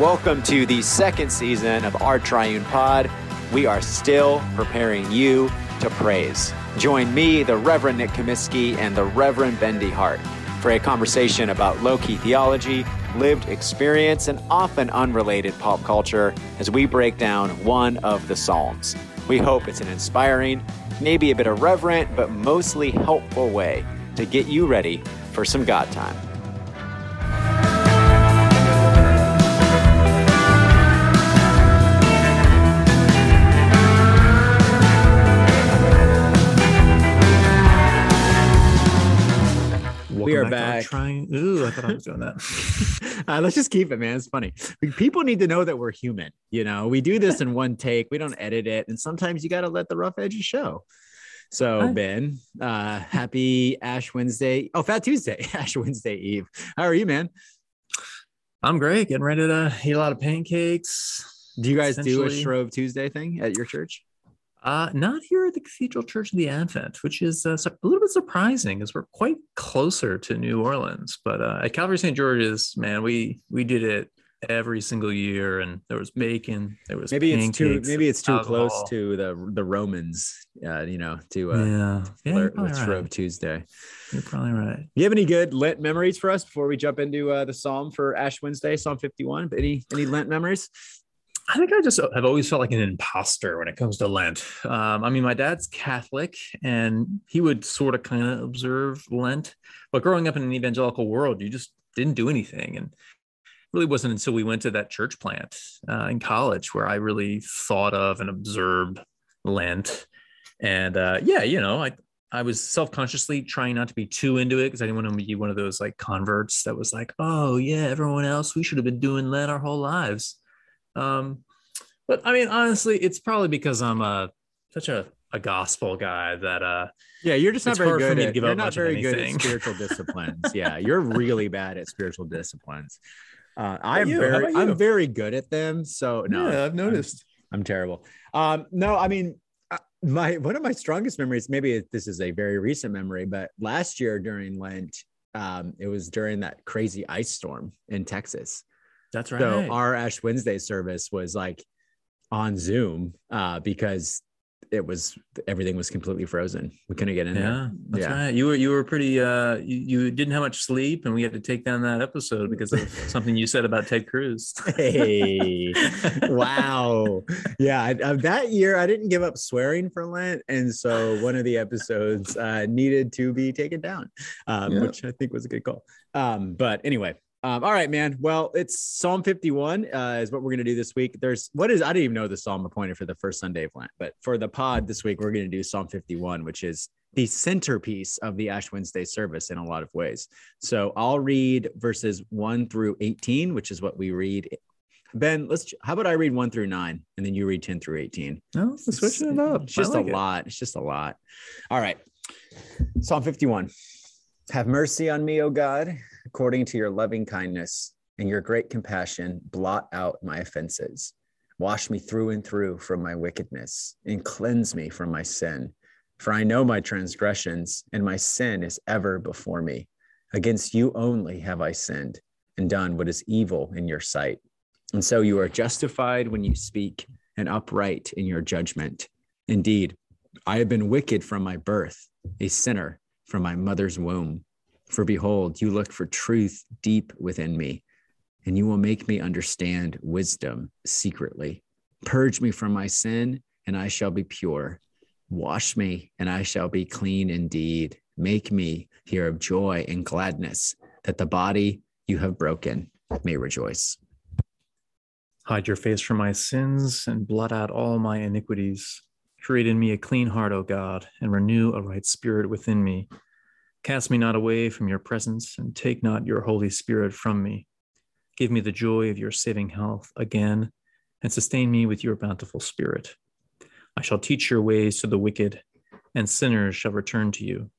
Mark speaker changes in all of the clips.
Speaker 1: Welcome to the second season of our Triune Pod. We are still preparing you to praise. Join me, the Reverend Nick Comiskey, and the Reverend Bendy Hart for a conversation about low key theology, lived experience, and often unrelated pop culture as we break down one of the Psalms. We hope it's an inspiring, maybe a bit irreverent, but mostly helpful way to get you ready for some God time. Back.
Speaker 2: Trying. Ooh, I thought I was doing that.
Speaker 1: Uh, let's just keep it, man. It's funny. People need to know that we're human. You know, we do this in one take. We don't edit it, and sometimes you got to let the rough edges show. So,
Speaker 2: Hi.
Speaker 1: Ben, uh, happy Ash Wednesday. Oh, Fat Tuesday, Ash Wednesday Eve. How are you, man?
Speaker 2: I'm great. Getting ready to eat a lot of pancakes.
Speaker 1: Do you guys do a Shrove Tuesday thing at your church?
Speaker 2: Uh, not here at the Cathedral Church of the Advent, which is uh, a little bit surprising as we're quite closer to New Orleans. But uh, at Calvary St. George's, man, we we did it every single year, and there was bacon, there was
Speaker 1: Maybe it's too. Maybe it's too close to the the Romans. Uh, you know, to uh,
Speaker 2: yeah, yeah, you're
Speaker 1: flirt with
Speaker 2: right.
Speaker 1: Shrove Tuesday.
Speaker 2: You're probably right.
Speaker 1: You have any good Lent memories for us before we jump into uh, the Psalm for Ash Wednesday, Psalm 51? Any any Lent memories?
Speaker 2: I think I just have always felt like an imposter when it comes to Lent. Um, I mean, my dad's Catholic and he would sort of kind of observe Lent, but growing up in an evangelical world, you just didn't do anything. And really wasn't until we went to that church plant uh, in college where I really thought of and observed Lent. And uh, yeah, you know, I, I was self-consciously trying not to be too into it because I didn't want to be one of those like converts that was like, oh yeah, everyone else, we should have been doing Lent our whole lives. Um, but I mean, honestly, it's probably because I'm a such a, a gospel guy that uh
Speaker 1: Yeah, you're just not very good at, you're not very good at spiritual disciplines. Yeah, you're really bad at spiritual disciplines. Uh, I am
Speaker 2: you?
Speaker 1: Very? I'm very good at them. So no,
Speaker 2: I've noticed.
Speaker 1: I'm terrible. Um, no, I mean, uh, my one of my strongest memories. Maybe this is a very recent memory, but last year during Lent, um, it was during that crazy ice storm in Texas.
Speaker 2: That's right.
Speaker 1: So our Ash Wednesday service was like on Zoom uh, because it was everything was completely frozen. We couldn't get in
Speaker 2: yeah,
Speaker 1: there.
Speaker 2: that's
Speaker 1: Yeah.
Speaker 2: right. You were you were pretty uh you, you didn't have much sleep and we had to take down that episode because of something you said about Ted Cruz.
Speaker 1: Hey, wow. Yeah, I, uh, that year I didn't give up swearing for Lent, and so one of the episodes uh, needed to be taken down, um,
Speaker 2: Yeah.
Speaker 1: which I think was a good call. Um, but anyway, um, all right, man. Well, it's Psalm 51 uh, is what we're gonna do this week. There's what is I didn't even know the Psalm appointed for the first Sunday of Lent, but for the pod this week we're gonna do Psalm 51, which is the centerpiece of the Ash Wednesday service in a lot of ways. So I'll read verses 1 through 18, which is what we read. Ben, let's how about I read 1 through 9 and then you read 10 through 18.
Speaker 2: No, switching it up.
Speaker 1: It's just
Speaker 2: like
Speaker 1: a
Speaker 2: it.
Speaker 1: lot. It's just a lot. All right. Psalm 51. Have mercy on me, O God, according to your loving kindness and your great compassion, blot out my offenses. Wash me through and through from my wickedness and cleanse me from my sin. For I know my transgressions, and my sin is ever before me. Against you only have I sinned and done what is evil in your sight. And so you are justified when you speak and upright in your judgment. Indeed, I have been wicked from my birth, a sinner from my mother's womb. For behold, you look for truth deep within me, and you will make me understand wisdom secretly. Purge me from my sin, and I shall be pure. Wash me, and I shall be clean indeed. Make me hear of joy and gladness, that the body you have broken may rejoice.
Speaker 2: Hide your face from my sins and blot out all my iniquities. Create in me a clean heart, O God, and renew a right spirit within me. Cast me not away from your presence, and take not your Holy Spirit from me. Give me the joy of your saving health again, and sustain me with your bountiful spirit. I shall teach your ways to the wicked, and sinners shall return to you.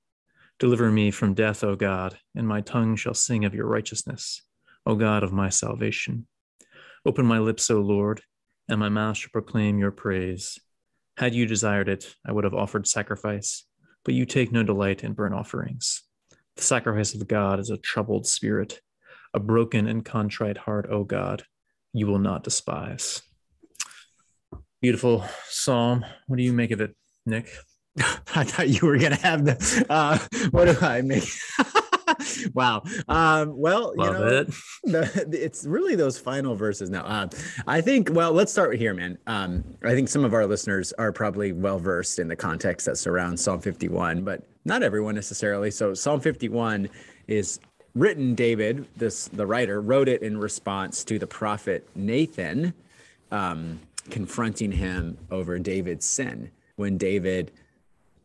Speaker 2: Deliver me from death, O God, and my tongue shall sing of your righteousness, O God of my salvation. Open my lips, O Lord, and my mouth shall proclaim your praise. Had you desired it, I would have offered sacrifice, but you take no delight in burnt offerings. The sacrifice of God is a troubled spirit, a broken and contrite heart, O God. you will not despise. Beautiful psalm. What do you make of it, Nick?
Speaker 1: I thought you were gonna have the. Uh, what do I make? wow. Um, well,
Speaker 2: Love
Speaker 1: you know,
Speaker 2: it.
Speaker 1: the, it's really those final verses now. Uh, I think. Well, let's start here, man. Um, I think some of our listeners are probably well versed in the context that surrounds Psalm 51, but not everyone necessarily. So Psalm 51 is written. David, this the writer, wrote it in response to the prophet Nathan, um, confronting him over David's sin when David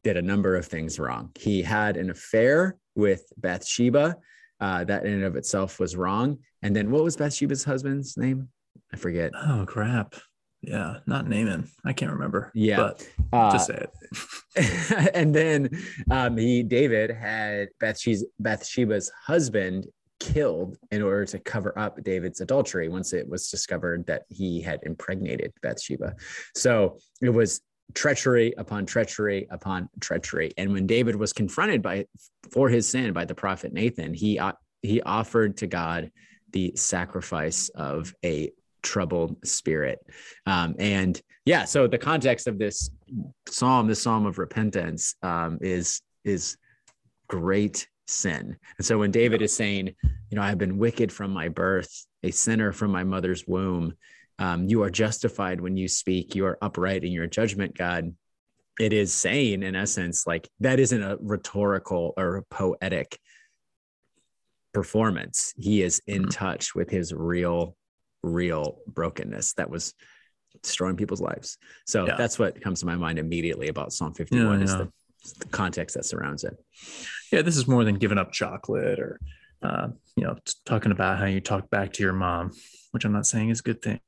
Speaker 1: did a number of things wrong. He had an affair with Bathsheba. Uh, that in and of itself was wrong. And then what was Bathsheba's husband's name? I forget.
Speaker 2: Oh crap. Yeah, not Naaman. I can't remember.
Speaker 1: Yeah.
Speaker 2: But
Speaker 1: Uh,
Speaker 2: just say it.
Speaker 1: and then um, he David had Bathsheba's, Bathsheba's husband killed in order to cover up David's adultery once it was discovered that he had impregnated Bathsheba. So it was treachery upon treachery upon treachery. And when David was confronted by for his sin by the prophet Nathan, he uh, he offered to God the sacrifice of a troubled spirit. Um, and yeah, so the context of this psalm, this psalm of repentance, um, is is great sin. And so when David is saying, you know, I have been wicked from my birth, a sinner from my mother's womb, um, you are justified when you speak, you are upright in your judgment, God. It is saying, in essence, like that isn't a rhetorical or a poetic performance. He is in
Speaker 2: Mhm.
Speaker 1: touch with his real, real brokenness that was destroying people's lives. So
Speaker 2: Yeah.
Speaker 1: that's what comes to my mind immediately about Psalm 51 is
Speaker 2: yeah.
Speaker 1: the, the context that surrounds it.
Speaker 2: Yeah, this is more than giving up chocolate or uh, you know, talking about how you talk back to your mom, which I'm not saying is a good thing.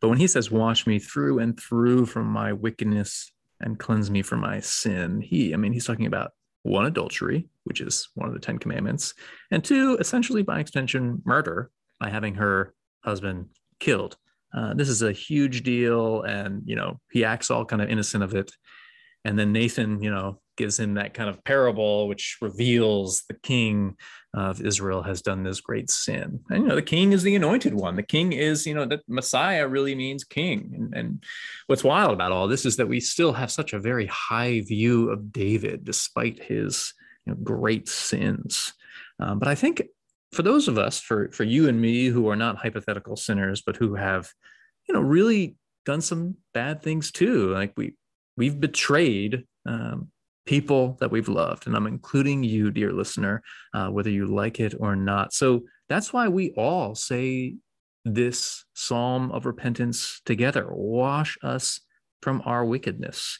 Speaker 2: But when he says, "Wash me through and through from my wickedness and cleanse me from my sin," he, I mean, he's talking about one adultery, which is one of the Ten Commandments, and two, essentially by extension, murder by having her husband killed. Uh, this is a huge deal, and you know, he acts all kind of innocent of it. And then Nathan, you know, gives him that kind of parable, which reveals the king of Israel has done this great sin. And, you know, the king is the anointed one. The king is, you know, that Messiah really means king. And, and what's wild about all this is that we still have such a very high view of David, despite his you know, great sins. Um, but I think for those of us, for, for you and me, who are not hypothetical sinners, but who have, you know, really done some bad things too, like we, we've betrayed um, people that we've loved. And I'm including you, dear listener, uh, whether you like it or not. So that's why we all say this psalm of repentance together wash us from our wickedness.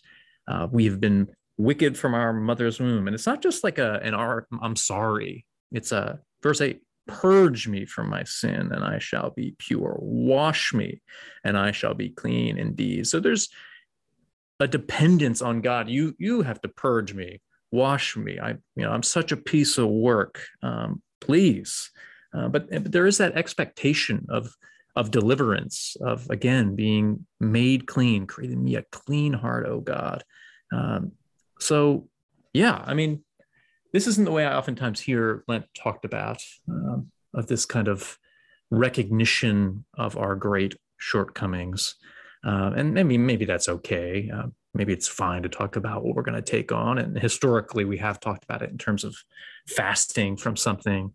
Speaker 2: Uh, we've been wicked from our mother's womb. And it's not just like a, an our, I'm sorry. It's a verse eight, purge me from my sin and I shall be pure. Wash me and I shall be clean indeed. So there's, a dependence on God. You you have to purge me, wash me. I you know I'm such a piece of work. Um, please, uh, but, but there is that expectation of of deliverance, of again being made clean, creating me a clean heart, oh God. Um, so yeah, I mean, this isn't the way I oftentimes hear Lent talked about um, of this kind of recognition of our great shortcomings. Uh, and maybe maybe that's okay. Uh, maybe it's fine to talk about what we're going to take on. And historically, we have talked about it in terms of fasting from something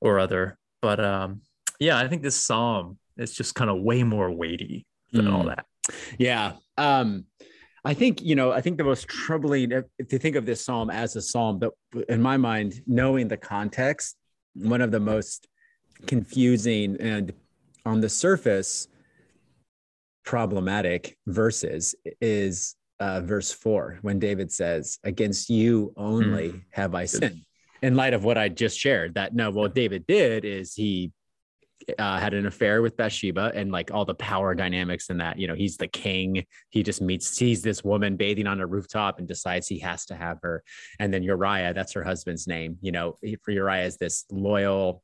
Speaker 2: or other. But um, yeah, I think this psalm is just kind of way more weighty than all
Speaker 1: Mm.
Speaker 2: that.
Speaker 1: Yeah. Um, I think, you know, I think the most troubling, if you think of this psalm as a psalm, but in my mind, knowing the context, one of the most confusing and on the surface problematic verses is uh, verse four, when David says, Against you only have I sinned. In light of what I just shared, that no, what David did is he uh, had an affair with Bathsheba and like all the power dynamics in that. You know, he's the king. He just meets, sees this woman bathing on a rooftop and decides he has to have her. And then Uriah, that's her husband's name. You know, for Uriah is this loyal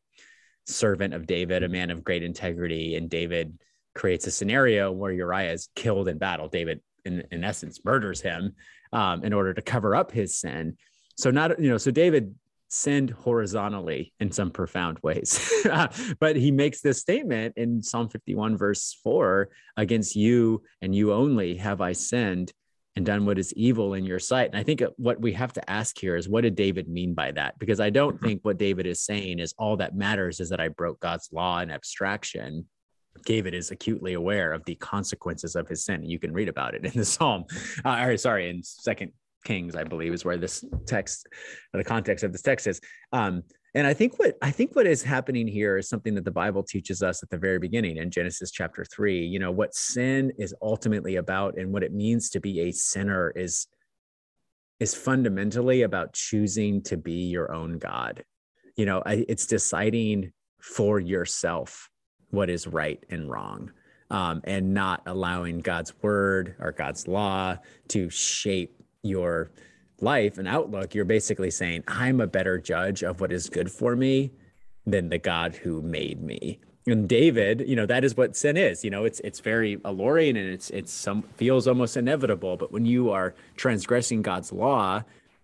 Speaker 1: servant of David, a man of great integrity. And David creates a scenario where Uriah is killed in battle. David, in, in essence, murders him um, in order to cover up his sin. So not, you know, so David sinned horizontally in some profound ways. but he makes this statement in Psalm 51, verse 4 against you and you only have I sinned and done what is evil in your sight. And I think what we have to ask here is what did David mean by that? Because I don't mm-hmm. think what David is saying is all that matters is that I broke God's law in abstraction. David is acutely aware of the consequences of his sin. You can read about it in the Psalm. Uh, or sorry, in Second Kings, I believe, is where this text, the context of this text is. Um, and I think what I think what is happening here is something that the Bible teaches us at the very beginning in Genesis chapter three. You know what sin is ultimately about, and what it means to be a sinner is is fundamentally about choosing to be your own God. You know, it's deciding for yourself what is right and wrong, um, and not allowing God's word or God's law to shape your life and outlook, you're basically saying, I'm a better judge of what is good for me than the God who made me. And David, you know, that is what sin is. You know, it's it's very alluring and it's it's some feels almost inevitable. But when you are transgressing God's law,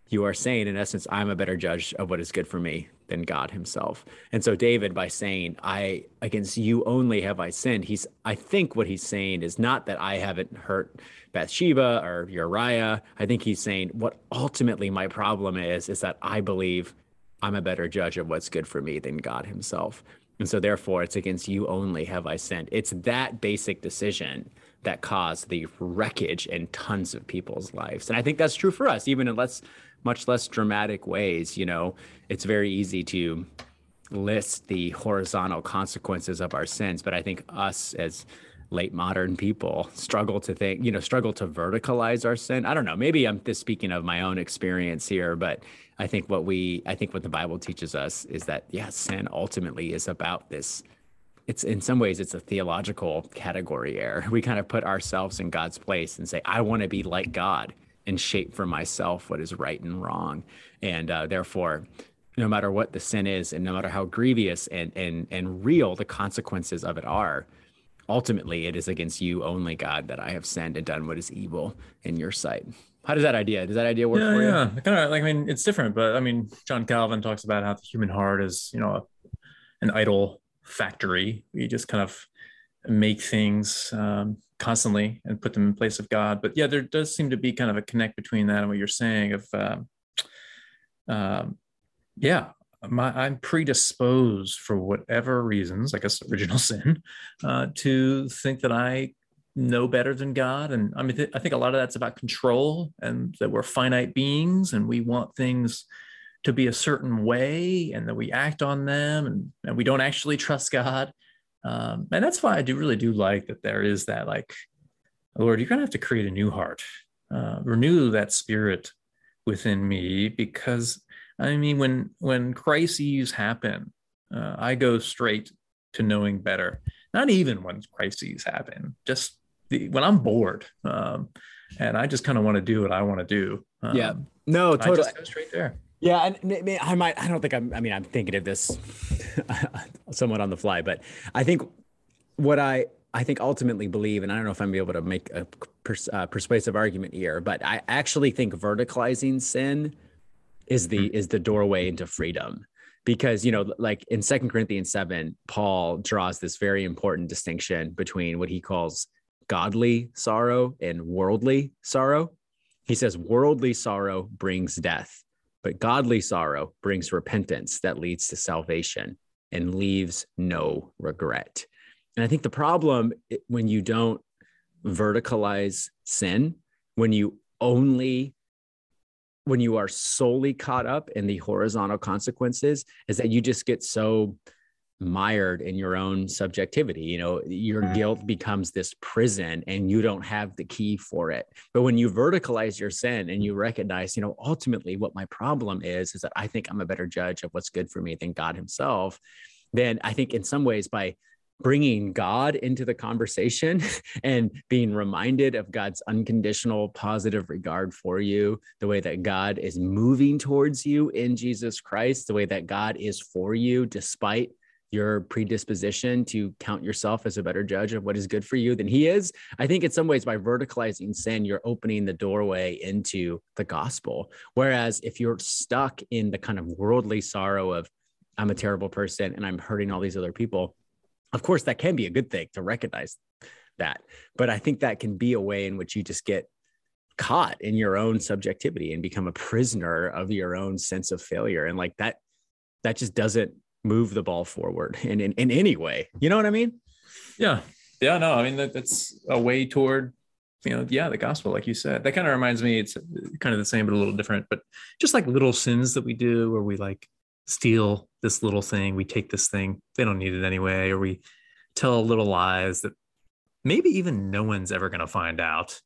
Speaker 1: you are saying, in essence, I'm a better judge of what is good for me than God himself. And so David, by saying, I against you only have I sinned, he's I think what he's saying is not that I haven't hurt Bathsheba or Uriah. I think he's saying what ultimately my problem is, is that I believe I'm a better judge of what's good for me than God himself. And so therefore it's against you only have I sinned. It's that basic decision that caused the wreckage in tons of people's lives. And I think that's true for us, even in less much less dramatic ways. You know, it's very easy to list the horizontal consequences of our sins, but I think us as late modern people struggle to think, you know, struggle to verticalize our sin. I don't know. Maybe I'm just speaking of my own experience here, but I think what we, I think what the Bible teaches us is that, yeah, sin ultimately is about this. It's in some ways, it's a theological category error. We kind of put ourselves in God's place and say, I want to be like God and shape for myself what is right and wrong. And uh, therefore, no matter what the sin is, and no matter how grievous and and and real the consequences of it are, ultimately it is against you only, God, that I have sinned and done what is evil in your sight. How does that idea? Does that idea work
Speaker 2: yeah,
Speaker 1: for
Speaker 2: you? Yeah, kind of like I mean, it's different, but I mean, John Calvin talks about how the human heart is, you know, an idol factory. We just kind of make things um, constantly and put them in place of God. But yeah, there does seem to be kind of a connect between that and what you're saying of, um, um, yeah, my, I'm predisposed for whatever reasons, I guess original sin, uh, to think that I know better than God. And I mean, th- I think a lot of that's about control and that we're finite beings and we want things to be a certain way and that we act on them and, and we don't actually trust God. Um, and that's why I do really do like that there is that like, Lord, you're gonna have to create a new heart, uh, renew that spirit within me because I mean, when when crises happen, uh, I go straight to knowing better. Not even when crises happen, just the, when I'm bored, um, and I just kind of want to do what I want to do.
Speaker 1: Um, yeah, no, totally.
Speaker 2: go straight there.
Speaker 1: Yeah, and I might. I don't think I'm. I mean, I'm thinking of this somewhat on the fly, but I think what I I think ultimately believe, and I don't know if I'm able to make a pers- uh, persuasive argument here, but I actually think verticalizing sin is the mm-hmm. is the doorway into freedom because you know like in second corinthians 7 paul draws this very important distinction between what he calls godly sorrow and worldly sorrow he says worldly sorrow brings death but godly sorrow brings repentance that leads to salvation and leaves no regret. And I think the problem when you don't verticalize sin, when you only when you are solely caught up in the horizontal consequences is that you just get so mired in your own subjectivity. You know, your mm. guilt becomes this prison and you don't have the key for it. But when you verticalize your sin and you recognize, you know, ultimately what my problem is, is that I think I'm a better judge of what's good for me than God Himself, then I think in some ways by bringing God into the conversation and being reminded of God's unconditional positive regard for you, the way that God is moving towards you in Jesus Christ, the way that God is for you despite your predisposition to count yourself as a better judge of what is good for you than he is. I think in some ways by verticalizing sin, you're opening the doorway into the gospel. Whereas if you're stuck in the kind of worldly sorrow of, I'm a terrible person and I'm hurting all these other people, of course, that can be a good thing to recognize that. But I think that can be a way in which you just get caught in your own subjectivity and become a prisoner of your own sense of failure. And like that, that just doesn't move the ball forward in, in, in any way. You know what I mean?
Speaker 2: Yeah. Yeah. No, I mean, that, that's a way toward, you know, yeah, the gospel, like you said. That kind of reminds me, it's kind of the same, but a little different, but just like little sins that we do where we like steal this little thing, we take this thing, they don't need it anyway, or we tell little lies that maybe even no one's ever going to find out.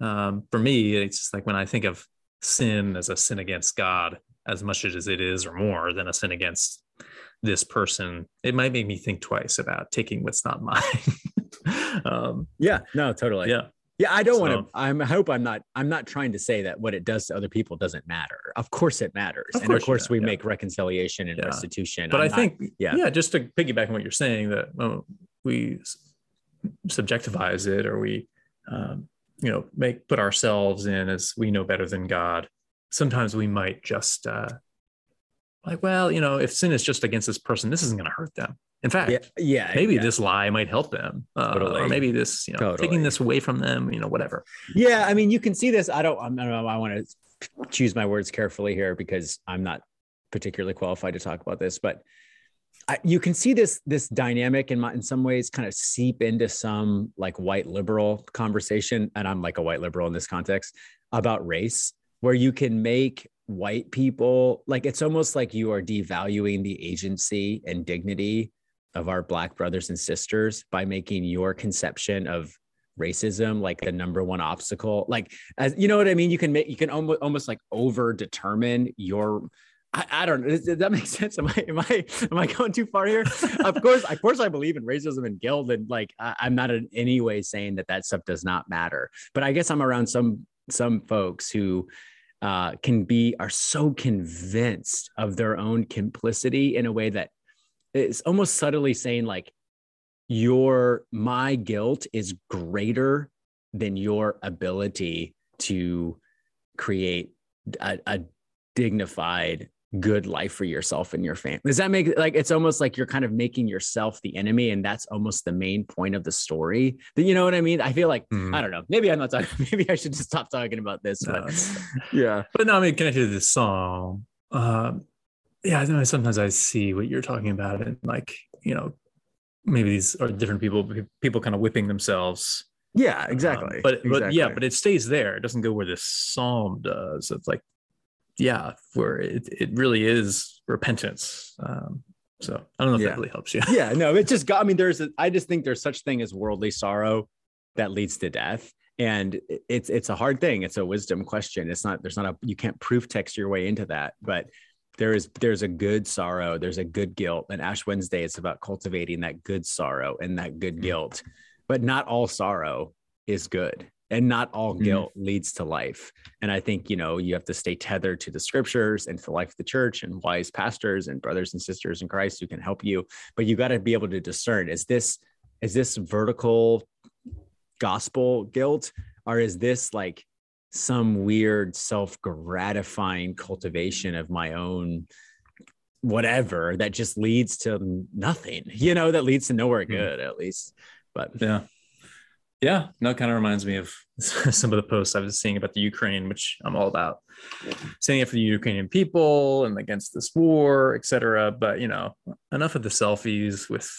Speaker 2: Um, for me, it's just like when I think of sin as a sin against God, as much as it is or more than a sin against this person, it might make me think twice about taking what's not mine.
Speaker 1: um, yeah, no, totally.
Speaker 2: Yeah.
Speaker 1: Yeah, I don't so, want to. I'm, I hope I'm not. I'm not trying to say that what it does to other people doesn't matter. Of course, it matters, of and of course, we yeah. make reconciliation and yeah. restitution.
Speaker 2: But I'm i not, think, yeah, yeah, just to piggyback on what you're saying, that oh, we subjectivize it, or we, um, you know, make put ourselves in as we know better than God. Sometimes we might just uh, like, well, you know, if sin is just against this person, this isn't going to hurt them. In fact, yeah, yeah maybe yeah. this lie might help them, uh, totally. or maybe this, you know, totally. taking this away from them, you know, whatever.
Speaker 1: Yeah, I mean, you can see this. I don't. I don't know. I want to choose my words carefully here because I'm not particularly qualified to talk about this, but I, you can see this this dynamic in my, in some ways kind of seep into some like white liberal conversation, and I'm like a white liberal in this context about race, where you can make white people like it's almost like you are devaluing the agency and dignity of our black brothers and sisters by making your conception of racism like the number one obstacle like as you know what i mean you can make you can almost almost like over determine your I, I, don't know. Does, that make sense? Am I am I am I going too far here? of course, of course, I believe in racism and guilt, and like I, am not in any way saying that that stuff does not matter. But I guess I'm around some some folks who uh, can be are so convinced of their own complicity in a way that is almost subtly saying like your my guilt is greater than your ability to create a, a dignified good life for yourself and your family. Does that make like it's almost like you're kind of making yourself the enemy, and that's almost the main point of the story. You know what I mean? I feel like mm. I don't know. Maybe I'm not talking. Maybe I should just stop talking about this. But, yeah,
Speaker 2: but no, I mean connected to this song. Uh, yeah, I know sometimes I see what you're talking about, and like you know, maybe these are different people. People kind of whipping themselves.
Speaker 1: Yeah, exactly.
Speaker 2: Um, but
Speaker 1: exactly.
Speaker 2: but yeah, but it stays there. It doesn't go where this psalm does. It's like yeah, where it, it really is repentance. Um, so I don't know if yeah. that really helps you.
Speaker 1: yeah, no, it just got, I mean, there's, a, I just think there's such thing as worldly sorrow that leads to death. And it's, it's a hard thing. It's a wisdom question. It's not, there's not a, you can't proof text your way into that, but there is, there's a good sorrow. There's a good guilt. And Ash Wednesday, it's about cultivating that good sorrow and that good mm-hmm. guilt, but not all sorrow is good and not all mm-hmm. guilt leads to life and i think you know you have to stay tethered to the scriptures and to the life of the church and wise pastors and brothers and sisters in christ who can help you but you got to be able to discern is this is this vertical gospel guilt or is this like some weird self-gratifying cultivation of my own whatever that just leads to nothing you know that leads to nowhere mm-hmm. good mm-hmm. at least but
Speaker 2: yeah yeah, no, it kind of reminds me of some of the posts I was seeing about the Ukraine, which I'm all about standing up for the Ukrainian people and against this war, etc. But you know, enough of the selfies with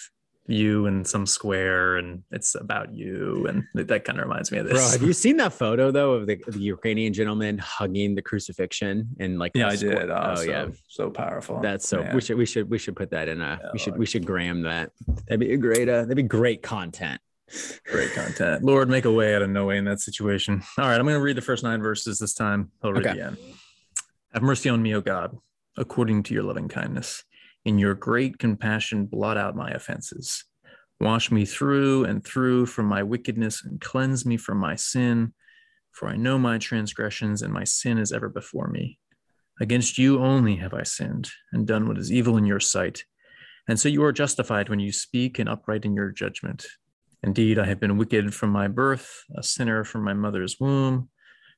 Speaker 2: you and some square, and it's about you, and that kind of reminds me of this.
Speaker 1: Bro, have you seen that photo though of the, the Ukrainian gentleman hugging the crucifixion and like?
Speaker 2: Yeah, I did. Oh, oh so, yeah, so powerful.
Speaker 1: That's so. Man. We should we should we should put that in a. Yeah, we should we should gram that. That'd be a great. Uh, that'd be great content.
Speaker 2: Great content. Lord, make a way out of no way in that situation. All right, I'm going to read the first nine verses this time. I'll read okay. the end. Have mercy on me, O God, according to your loving kindness. In your great compassion, blot out my offenses. Wash me through and through from my wickedness and cleanse me from my sin. For I know my transgressions and my sin is ever before me. Against you only have I sinned and done what is evil in your sight And so you are justified when you speak and upright in your judgment. Indeed, I have been wicked from my birth, a sinner from my mother's womb.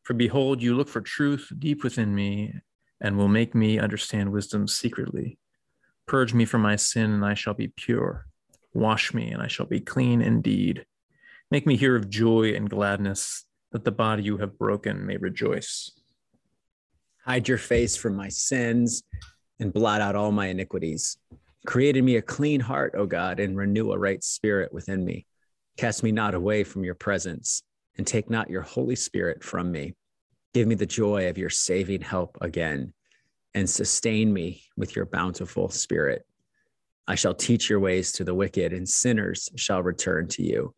Speaker 2: For behold, you look for truth deep within me and will make me understand wisdom secretly. Purge me from my sin, and I shall be pure. Wash me, and I shall be clean indeed. Make me hear of joy and gladness, that the body you have broken may rejoice.
Speaker 1: Hide your face from my sins and blot out all my iniquities. Create in me a clean heart, O God, and renew a right spirit within me. Cast me not away from your presence, and take not your Holy Spirit from me. Give me the joy of your saving help again, and sustain me with your bountiful spirit. I shall teach your ways to the wicked, and sinners shall return to you.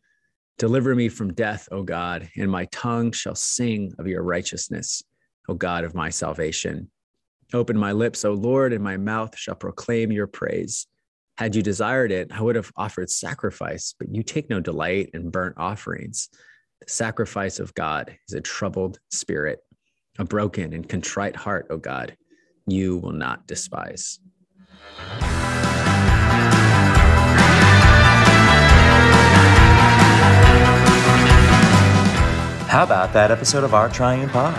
Speaker 1: Deliver me from death, O God, and my tongue shall sing of your righteousness, O God of my salvation. Open my lips, O Lord, and my mouth shall proclaim your praise. Had you desired it, I would have offered sacrifice, but you take no delight in burnt offerings. The sacrifice of God is a troubled spirit, a broken and contrite heart, O God, you will not despise.
Speaker 3: How about that episode of Our Triune Pod?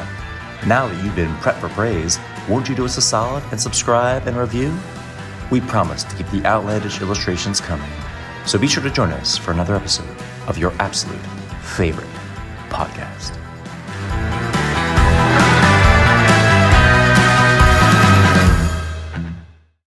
Speaker 3: Now that you've been prepped for praise, won't you do us a solid and subscribe and review? We promise to keep the outlandish illustrations coming. So be sure to join us for another episode of your absolute favorite podcast.